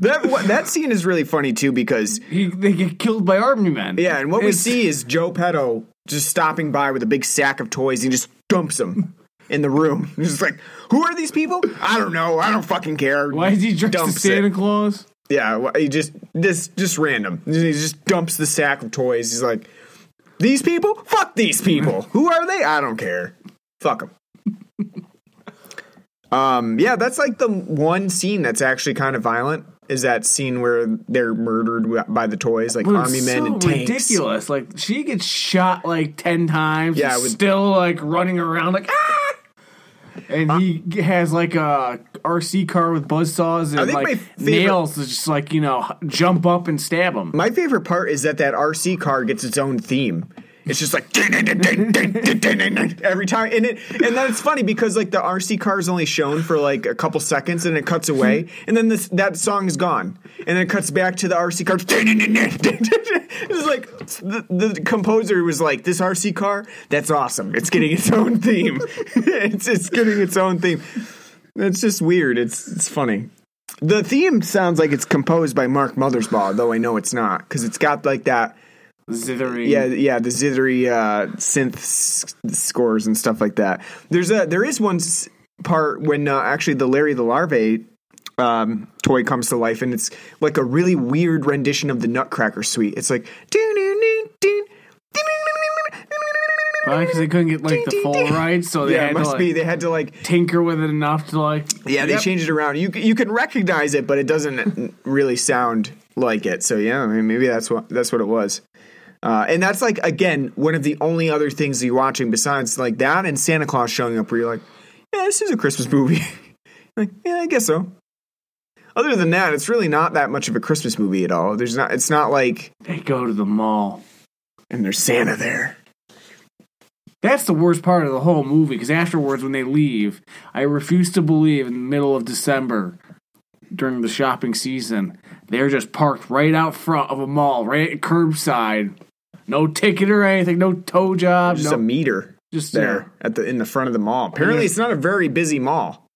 That that scene is really funny too because he, they get killed by army men. yeah, and what we see is Joe Petto just stopping by with a big sack of toys and just dumps them in the room. [LAUGHS] He's just like, "Who are these people? I don't know. I don't fucking care." Why is he dressed as Santa it. Claus? Yeah, he just this just random. He just dumps the sack of toys. He's like, "These people? Fuck these people. [LAUGHS] Who are they? I don't care. Fuck them." [LAUGHS] um, yeah, that's like the one scene that's actually kind of violent. Is that scene where they're murdered by the toys, like But army men so and tanks? ridiculous. Like she gets shot like ten times. Yeah, with- still like running around like ah. And he has like a RC car with buzzsaws and like favorite- nails to just like you know jump up and stab him. My favorite part is that that RC car gets its own theme. It's just like every time, and it and then it's funny because like the RC car is only shown for like a couple seconds, and it cuts away, and then this that song is gone, and then it cuts back to the RC car. It's like the, the composer was like, "This RC car, that's awesome. It's getting its own theme. it's it's getting its own theme. It's just weird. It's it's funny." The theme sounds like it's composed by Mark Mothersbaugh, though I know it's not because it's got like that. Zithering. Yeah, yeah, the zithery uh, synth s- scores and stuff like that. There's a there is one s- part when uh, actually the Larry the Larvae um, toy comes to life, and it's like a really weird rendition of the Nutcracker Suite. It's like Probably because they couldn't get like the full [LAUGHS] ride, so they yeah, it had to must like be they had to like tinker with it enough to like. Yeah, they Yep. changed it around. You you can recognize it, but it doesn't [LAUGHS] really sound like it. So yeah, I mean, maybe that's what that's what it was. Uh, and that's like again one of the only other things you're watching besides like that and Santa Claus showing up, where you're like, yeah, this is a Christmas movie. [LAUGHS] like, yeah, I guess so. Other than that, it's really not that much of a Christmas movie at all. There's not. It's not like They go to the mall. and there's Santa there. That's the worst part of the whole movie because afterwards, when they leave, I refuse to believe in the middle of December during the shopping season, they're just parked right out front of a mall, right at curbside. No ticket or anything, no tow job, Just no, a meter just there at the in the front of the mall. Apparently, Yeah. it's not a very busy mall.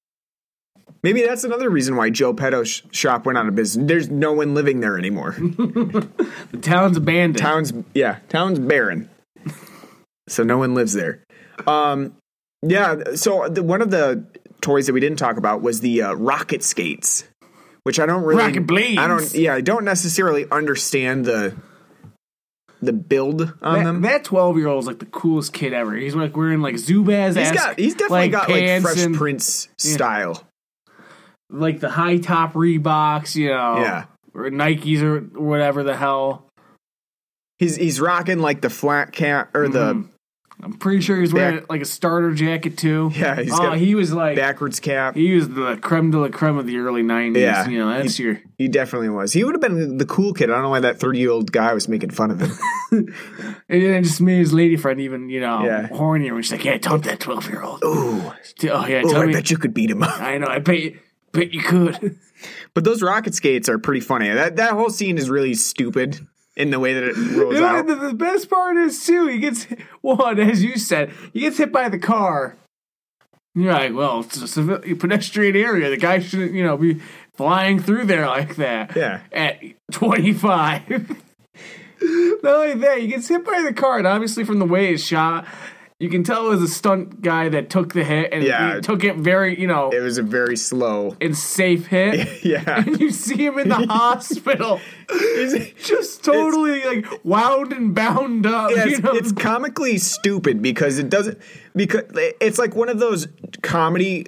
Maybe that's another reason why Joe Petto's shop went out of business. There's no one living there anymore. [LAUGHS] The town's abandoned. town's yeah, town's barren, so no one lives there. Um, yeah. So the, one of the toys that we didn't talk about was the uh, rocket skates, which I don't really. Rocket blades. I don't. Yeah, I don't necessarily understand the the build on that, them. that twelve year old is like the coolest kid ever. He's like wearing like Zubaz. he's got. He's definitely like, got like Fresh and- Prince style. like the high top Reeboks, you know, Yeah. or Nikes or whatever the hell. He's he's rocking like the flat cap or the mm-hmm. I'm pretty sure he's wearing Back- like a starter jacket too. [LAUGHS] Yeah, he's oh, got he was like backwards cap. he was the creme de la creme of the early '90s. Yeah. you know that's your. He definitely was. He would have been the cool kid. I don't know why that 30 year old guy was making fun of him. [LAUGHS] And then just made his lady friend even you know Yeah. hornier when she's like, "Yeah, to that twelve year old." Ooh, Oh yeah, oh, tell I me. bet you could beat him up. [LAUGHS] I know. I bet you. Bet you could. But those rocket skates are pretty funny. That that whole scene is really stupid in the way that it [LAUGHS] rolls You know, out. the, the best part is too. He gets [LAUGHS] one, as you said, he gets hit by the car. You're like, well, it's a civil, pedestrian area. The guy shouldn't, you know, be flying through there like that. Yeah. At 25. [LAUGHS] Not only that, he gets hit by the car, and obviously from the way it's shot, you can tell it was a stunt guy that took the hit, and Yeah. he took it very, you know, It was a very slow. and safe hit. [LAUGHS] Yeah. And you see him in the [LAUGHS] hospital, He's just totally like wound and bound up. Yeah, you it's, know? it's comically stupid because it doesn't because it's like one of those comedy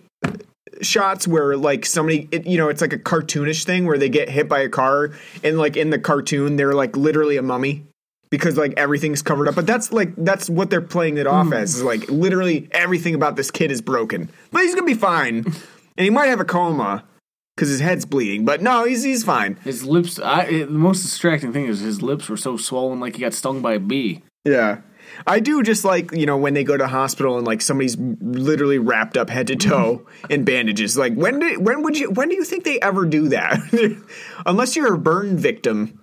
shots where like somebody it, you know it's like a cartoonish thing where they get hit by a car and like in the cartoon they're like literally a mummy because like everything's covered up but that's like that's what they're playing it off mm. as is like literally everything about this kid is broken but he's gonna be fine [LAUGHS] and he might have a coma because his head's bleeding but no he's he's fine His lips. I, it- the most distracting thing is his lips were so swollen, like he got stung by a bee. Yeah. I do just like, you know, when they go to hospital and like somebody's literally wrapped up head to toe [LAUGHS] in bandages. Like when did when would you when do you think they ever do that? [LAUGHS] Unless you're a burn victim.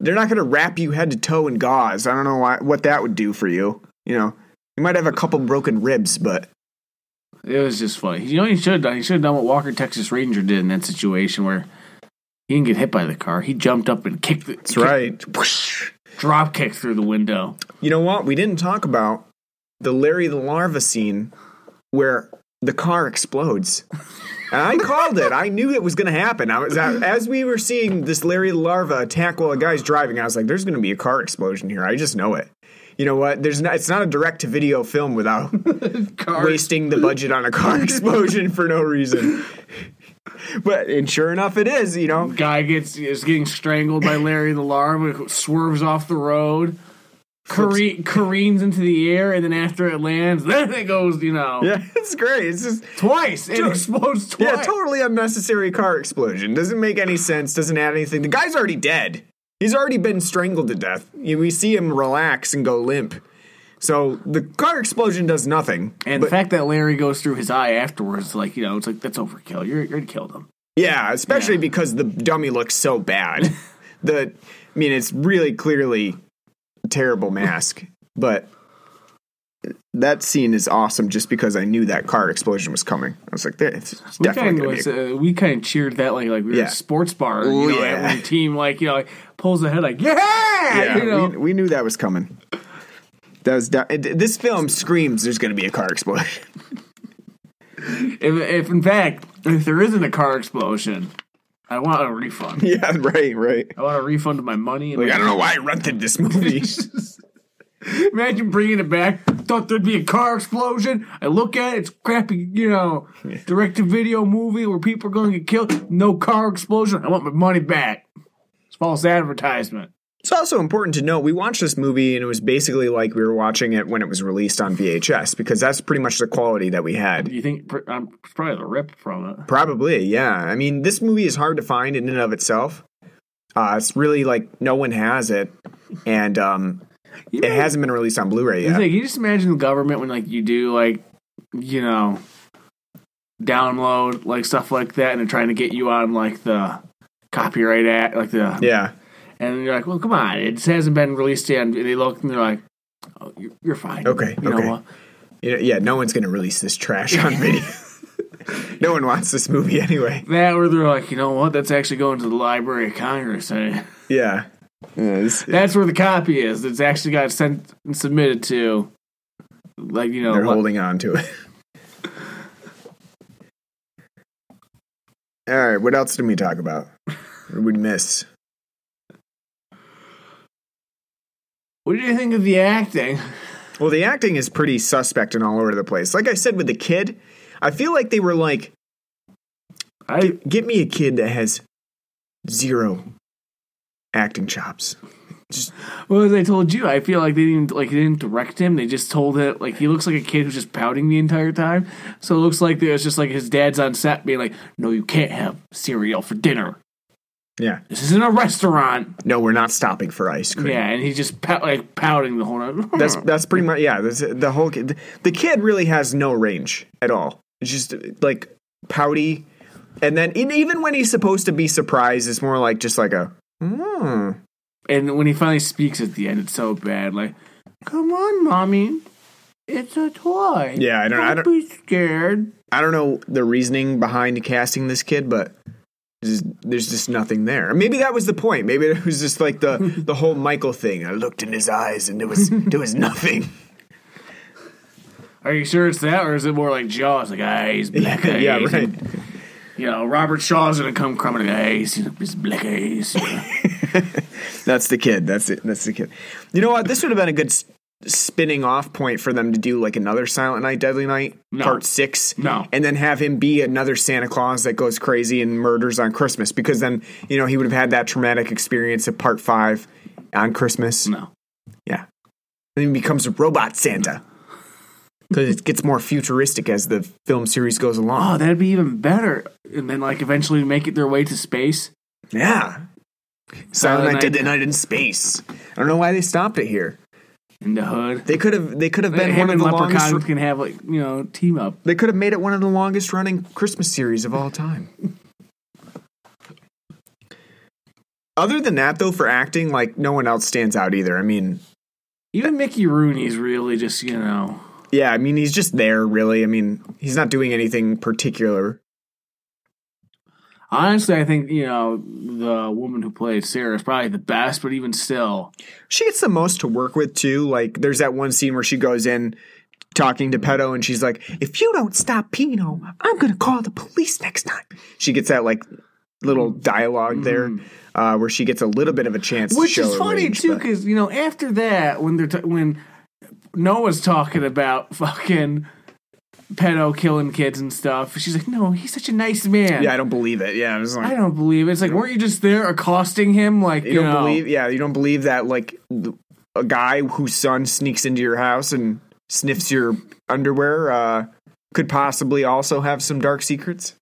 They're not going to wrap you head to toe in gauze. I don't know why, what that would do for you. You know, you might have a couple broken ribs, but It was just funny. You know, he should have done. He should have done what Walker Texas Ranger did in that situation where he didn't get hit by the car. He jumped up and kicked the that's right. drop kick through the window. You know what? We didn't talk about the Larry the Larva scene where the car explodes. And I called it. I knew it was going to happen. I was as we were seeing this Larry Larva attack while a guy's driving. I was like, "There's going to be a car explosion here." I just know it. You know what? There's not. It's not a direct to video film without [LAUGHS] wasting the budget on a car [LAUGHS] explosion for no reason. But and sure enough, it is. You know, Guy gets is getting strangled by Larry the Larva, swerves off the road, careen, careens into the air, and then after it lands, [LAUGHS] then it goes, you know, yeah, it's great. It's just twice. It Sure. explodes twice. Yeah, totally unnecessary car explosion. Doesn't make any sense. Doesn't add anything. The guy's already dead. He's already been strangled to death. We see him relax and go limp. So the car explosion does nothing. And the fact that Larry goes through his eye afterwards, like you know, it's like that's overkill. You're you're killed him. yeah, especially Yeah. because the dummy looks so bad. [LAUGHS] the, I mean, it's really clearly terrible mask. But that scene is awesome just because I knew that car explosion was coming. I was like, it's We definitely kind of to a- uh, we kind of cheered that like like we were Yeah. at a sports bar. You know, yeah. when the team like you know like, pulls ahead like yeah, yeah, you know. we, we knew that was coming. That was da- this film screams there's going to be a car explosion. if, if in fact if there isn't a car explosion, I want a refund. [LAUGHS] yeah, right, right. I want a refund of my money. Like my- I don't know why I rented this movie. [LAUGHS] [LAUGHS] Imagine bringing it back. Thought there'd be a car explosion. I look at it, it's crappy, you know, direct to video movie where people are going to get killed. No car explosion. I want my money back. It's false advertisement. It's also important to note we watched this movie and it was basically like we were watching it when it was released on VHS because that's pretty much the quality that we had. Do you think um, probably the rip from it? Probably, yeah. I mean, this movie is hard to find in and of itself. Uh, it's really like no one has it, and um, it know, hasn't been released on Blu-ray yet. like, you just imagine the government when like you do like you know download like stuff like that and they're trying to get you on like the copyright act like the Yeah, and you're like well come on it hasn't been released yet and they look and they're like oh you're, you're fine Okay, you okay. know what yeah. No one's gonna release this trash on [LAUGHS] video. [LAUGHS] no one wants this movie anyway. that or they're like you know what that's actually going to the Library of Congress and [LAUGHS] Yeah. Yeah, it's- that's where the copy is it's actually got sent and submitted to like you know They're li- holding on to it. All right, what else did we talk about? What did we miss? What do you think of the acting Well, the acting is pretty suspect and all over the place. Like I said with the kid, I feel like they were like, I get me a kid that has zero acting chops. Just well, as I told you, I feel like they didn't like they didn't direct him. They just told it like he looks like a kid who's just pouting the entire time. So it looks like there's just like his dad's on set being like, "No, you can't have cereal for dinner. Yeah. This isn't a restaurant." No, we're not stopping for ice cream. Yeah, and he's just pout, like pouting the whole time. [LAUGHS] That's that's pretty much yeah. That's, the whole kid, the kid really has no range at all. It's just like pouty, and then and even when he's supposed to be surprised, it's more like just like a. Hmm. and when he finally speaks at the end, it's so bad. Like, "Come on, mommy, it's a toy. Yeah, I don't- I don't- be scared." I don't know the reasoning behind casting this kid, but there's, just nothing there. Maybe that was the point. Maybe it was just like the [LAUGHS] the whole Michael thing. I looked in his eyes and there was there was nothing. Are you sure it's that, or is it more like Jaws? Like, ah, he's black eyes. [LAUGHS] yeah, right. and, you know, Robert Shaw's gonna come crumbling. Hey, he's, he's black eyes. [LAUGHS] That's the kid. That's it. That's the kid. You know what? This would have been a good spinning off point for them to do like another Silent Night, Deadly Night, No. part six. No. and then have him be another Santa Claus that goes crazy and murders on Christmas because then you know he would have had that traumatic experience of part five on Christmas. no. Yeah, then he becomes a robot Santa [LAUGHS] because it gets more futuristic as the film series goes along. Oh, that'd be even better. And then, like, eventually make it their way to space. yeah. Silent Silent Night- Deadly Night in space. I don't know why they stopped it here. In the hood. They could have. They could have been Him one of and the longest. Leprechaun can have like you know team up. They could have made it one of the longest running Christmas series of all time. Other than that, though, for acting, like no one else stands out either. I mean, Even Mickey Rooney's really just you know. yeah, I mean, he's just there, really. I mean, he's not doing anything particular. Honestly, I think you know the woman who played Sarah is probably the best, but even still, She gets the most to work with, too. Like, there's that one scene where she goes in talking to Petto and she's like, if you don't stop Pino, I'm going to call the police next time. She gets that, like, little dialogue there uh, where she gets a little bit of a chance which to show is funny range, too, because you know after that when they're t- when Noah's talking about fucking petto killing kids and stuff, she's like, "No, he's such a nice man." Yeah, I don't believe it. Yeah, I was like, I don't believe it. It's like, weren't you just there accosting him? Like, you, you don't know, believe yeah you don't believe that like a guy whose son sneaks into your house and sniffs your underwear uh could possibly also have some dark secrets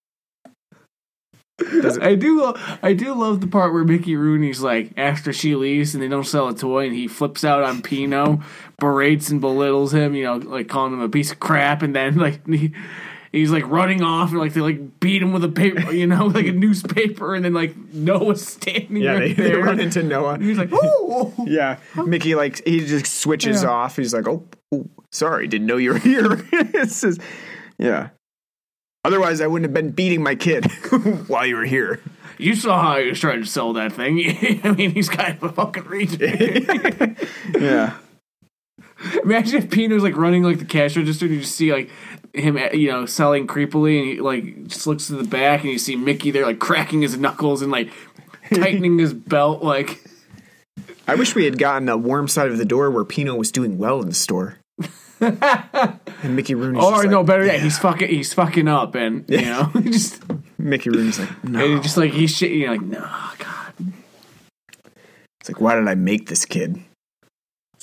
I do, lo- I do love the part where Mickey Rooney's like, after she leaves and they don't sell a toy, and he flips out on Pino, berates and belittles him, you know, like calling him a piece of crap, and then like he, he's like running off, and like they like beat him with a paper, you know, [LAUGHS] like a newspaper, and then like Noah's standing yeah they, right they there. run into noah He's like, [LAUGHS] oh, yeah mickey like he just switches Yeah. off he's like oh, oh, sorry didn't know you were [LAUGHS] here it's just, yeah otherwise i wouldn't have been beating my kid while you were here you saw how he was trying to sell that thing. I mean, he's kind of a fucking retard. yeah Imagine if Pino's like running like the cash register and you just see like him, you know, selling creepily and he like just looks to the back and you see Mickey there like cracking his knuckles and like tightening his belt like. I wish we had gotten a warm side of the door where pino was doing well in the store. And mickey rooney's [LAUGHS] or oh, just like, no better yet he's fucking he's fucking up and you know [LAUGHS] just mickey rooney's like no [LAUGHS] and just like he's shit you're like no god. It's like, why did I make this kid?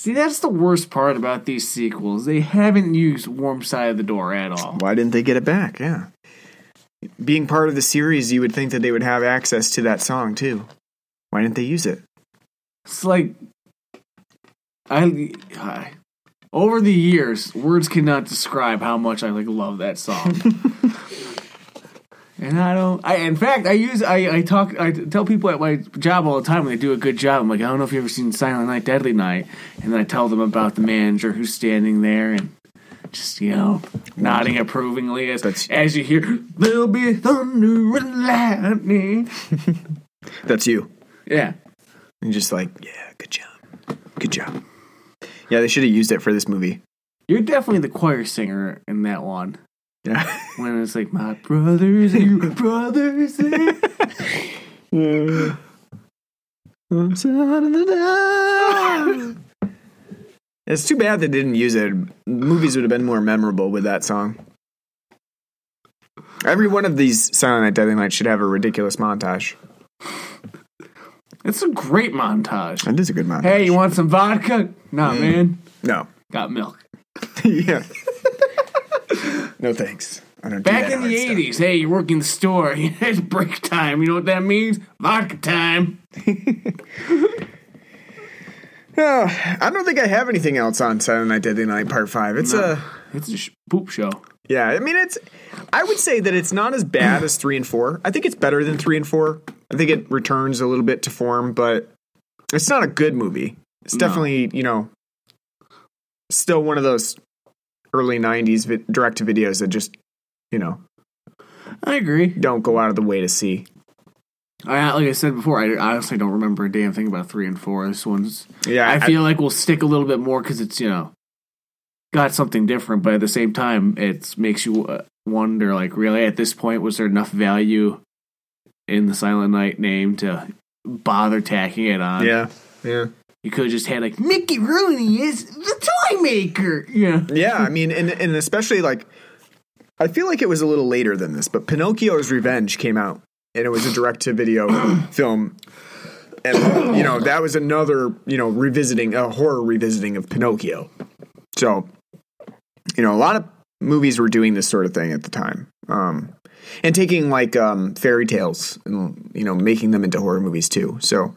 See that's the worst part about these sequels they haven't used warm side of the door at all Why didn't they get it back? Yeah. Being part of the series, you would think that they would have access to that song too. Why didn't they use it? It's like I, I over the years, words cannot describe how much I like love that song. [LAUGHS] and I don't. I in fact, I use I I talk I tell people at my job all the time when they do a good job. I'm like, I don't know if you have ever seen Silent Night, Deadly Night, and then I tell them about the manager who's standing there and. Just you know, nodding approvingly as That's- as you hear, "There'll be thunder and lightning." [LAUGHS] That's you. Yeah, And just like, yeah, good job. Good job. Yeah, they should have used it for this movie. you're definitely the choir singer in that one. Yeah. [LAUGHS] when it's like my brothers and your [LAUGHS] brothers and [LAUGHS] it's too bad they didn't use it. Movies would have been more memorable with that song. Every one of these Silent Night, Deadly Night should have a ridiculous montage. It's a great montage. It is a good montage. Hey, you want some vodka? Nah, mm. man. no, Got milk. yeah, [LAUGHS] no thanks. I don't do Back that in the stuff. 80s, hey, you're working the store. [LAUGHS] it's break time. You know what that means? Vodka time. [LAUGHS] I don't think I have anything else on Saturday Night Deadly Night Part Five. It's a uh, It's a sh- poop show. yeah. I mean, it's. I would say that it's not as bad as three and four. I think it's better than three and four. I think it returns a little bit to form, but it's not a good movie. It's No. definitely you know still one of those early '90s vi- direct to videos that just you know I agree. don't go out of the way to see. I, like I said before, I honestly don't remember a damn thing about three and four. This one's Yeah, I feel like we'll stick a little bit more because it's you know got something different, but at the same time, it makes you uh, wonder like really at this point was there enough value in the Silent Night name to bother tacking it on? yeah, yeah. You could have just had like Mickey Rooney is the toy maker. Yeah, Yeah, I mean, and and especially like, I feel like it was a little later than this, but Pinocchio's Revenge came out, and it was a direct to video [CLEARS THROAT] film, and you know that was another you know revisiting a horror revisiting of Pinocchio. So, you know, a lot of movies were doing this sort of thing at the time, um, and taking like um, fairy tales and you know making them into horror movies too. So.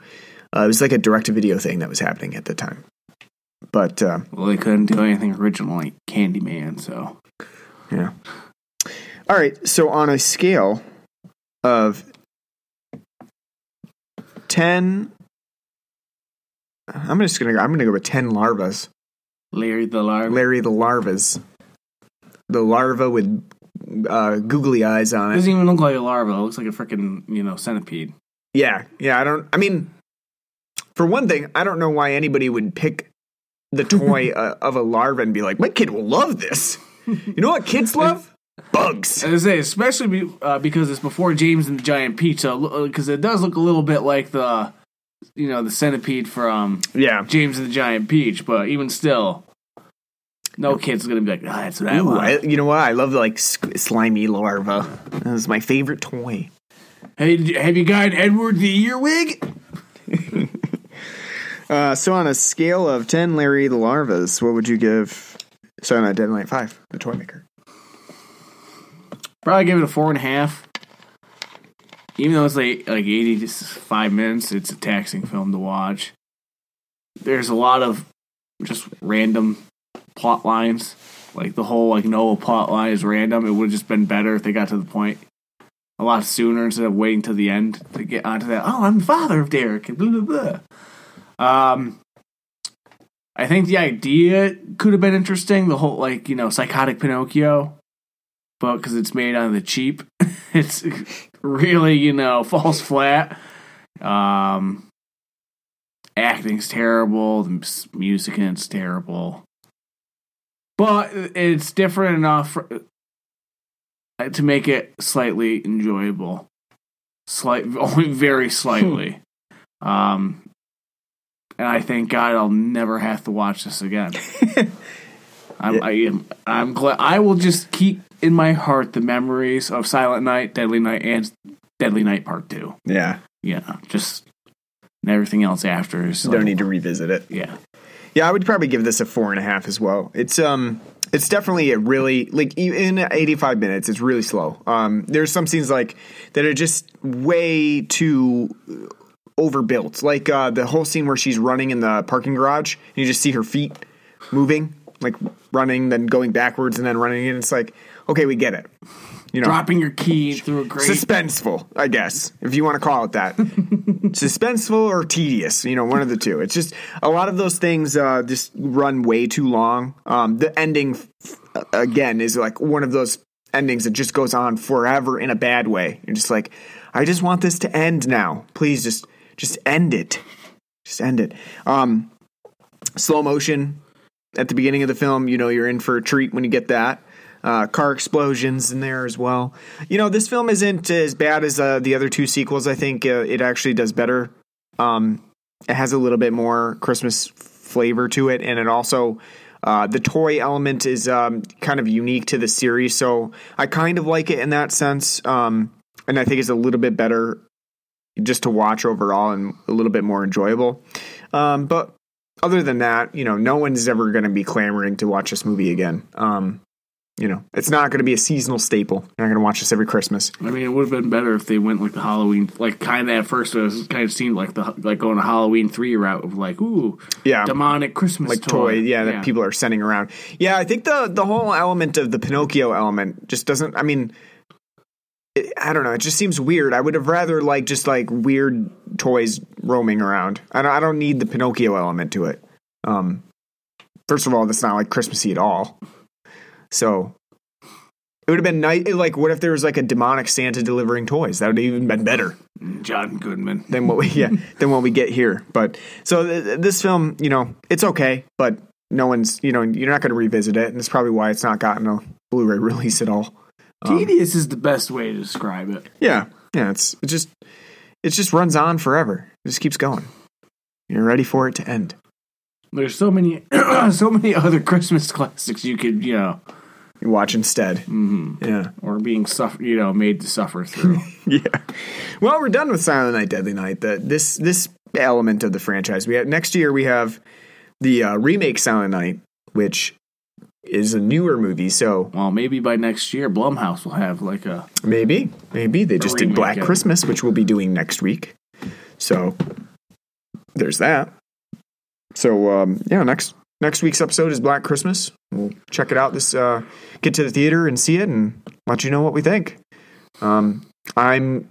Uh, it was like a direct to video thing that was happening at the time. But uh, well they couldn't do anything original like Candyman, so Yeah. All right. So on a scale of 10 I'm just going to go I'm to go with 10 larvas. Larry the Larva. Larry the larvas. The larva with uh, googly eyes on it. doesn't even look like a larva. It looks like a freaking you know centipede. Yeah. Yeah, I don't I mean for one thing, I don't know why anybody would pick the toy [LAUGHS] uh, of a larva and be like, "My kid will love this." You know what kids love? Bugs. As I say, especially be, uh, because it's before James and the Giant Peach, so because it does look a little bit like the, you know, the centipede from Yeah. James and the Giant Peach, but even still, no kid's gonna be like, ah, that's what I Ooh, want. I, you know what? I love the like slimy larva. That was my favorite toy. hey, have you got Edward the Earwig? [LAUGHS] Uh, so on a scale of ten Larry the larvas, what would you give Silent Night Deadly Night Five, the toy maker? Probably give it a four and a half. Even though it's like like eighty to five minutes, it's a taxing film to watch. There's a lot of just random plot lines. Like the whole like Noah plot line is random. It would have just been better if they got to the point a lot sooner instead of waiting till the end to get onto that. Oh, I'm the father of Derek blah blah blah. Um, I think the idea could have been interesting. The whole like you know psychotic Pinocchio, but because it's made on the cheap, [LAUGHS] it's really you know falls flat. Um, acting's terrible. The music in it's terrible, but it's different enough for, uh, to make it slightly enjoyable. Slight, [LAUGHS] only very slightly. um, and I thank God I'll never have to watch this again. [LAUGHS] I'm, I am, I'm glad. I will just keep in my heart the memories of Silent Night, Deadly Night, and Deadly Night Part Two. Yeah, Yeah, just and everything else after is don't need to revisit it. Yeah, Yeah, I would probably give this a four and a half as well. It's um, it's definitely a really like in eighty five minutes. It's really slow. Um, there's some scenes like that are just way too overbuilt. Like uh, the whole scene where she's running in the parking garage, and you just see her feet moving, like running, then going backwards, and then running. And it's like, okay, we get it. You know, dropping your key through a grate. suspenseful, I guess, if you want to call it that. [LAUGHS] suspenseful or tedious, you know, one of the two. It's just a lot of those things uh, just run way too long. Um, the ending, again, is like one of those endings that just goes on forever in a bad way. You're just like, I just want this to end now. Please just, just end it. Just end it. Um, slow motion at the beginning of the film, you know, you're in for a treat when you get that uh, car explosions in there as well. You know, this film isn't as bad as uh, the other two sequels. I think uh, it actually does better. Um, it has a little bit more Christmas flavor to it, and it also uh, the toy element is um, kind of unique to the series. So I kind of like it in that sense, um, and I think it's a little bit better just to watch overall and a little bit more enjoyable. Um, but other than that, you know, no one's ever going to be clamoring to watch this movie again. Um, you know, it's not going to be a seasonal staple. You're not going to watch this every Christmas. I mean, it would have been better if they went like the Halloween, like kind of at first it was kind of seemed like the like going to Halloween three route of like, ooh, Yeah. demonic Christmas like toy, yeah, that people are sending around. Yeah, I think the the whole element of the Pinocchio element just doesn't. I mean, I don't know. It just seems weird. I would have rather like just like weird toys roaming around. I don't. I don't need the Pinocchio element to it. Um, first of all, that's not like Christmassy at all. So. It would have been nice. Like, what if there was like a demonic Santa delivering toys? That would have even been better John Goodman. than what we [LAUGHS] yeah than what we get here. But so th- this film, you know, it's okay, but no one's you know you're not going to revisit it, and that's probably why it's not gotten a Blu-ray [LAUGHS] release at all. Tedious is the best way to describe it. Yeah, yeah, it's it just it just runs on forever. It just keeps going. You're ready for it to end. There's so many, [CLEARS THROAT] so many other Christmas classics you could, you know, You watch instead. Mm-hmm. Yeah, or being suffer, you know, made to suffer through. [LAUGHS] yeah. Well, we're done with Silent Night, Deadly Night. The, this this element of the franchise. We have next year we have the uh, remake Silent Night, which is a newer movie. So well, maybe by next year, Blumhouse will have like a Maybe, maybe they just did Black. Christmas, which we'll be doing next week. So there's that. So um, yeah, next next week's episode is Black Christmas. We'll check it out. This uh, get to the theater and see it, and let you know what we think. Um, I'm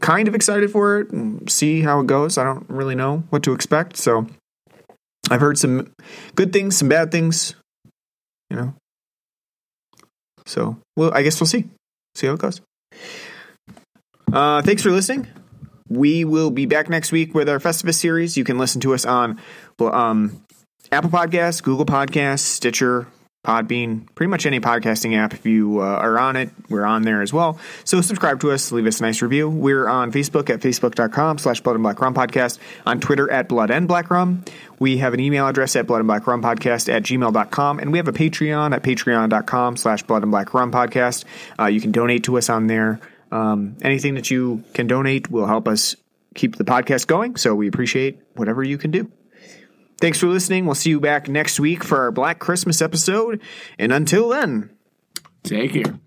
kind of excited for it and see how it goes. I don't really know what to expect, so I've heard some good things, some bad things. You know, so well, I guess we'll see. See how it goes. Uh, thanks for listening. We will be back next week with our Festivus series. You can listen to us on um, Apple Podcasts, Google Podcasts, Stitcher, Podbean, pretty much any podcasting app. If you uh, are on it, we're on there as well. So subscribe to us, leave us a nice review. We're on Facebook at facebook.com slash Blood and Black Rum Podcast, on Twitter at Blood and Black Rum. We have an email address at Blood and Black Rum Podcast at gmail.com, and we have a Patreon at patreon.com slash Blood and Black Rum Podcast. Uh, you can donate to us on there. Um, anything that you can donate will help us keep the podcast going, so we appreciate whatever you can do. Thanks for listening. We'll see you back next week for our Black Christmas episode. And until then, take care.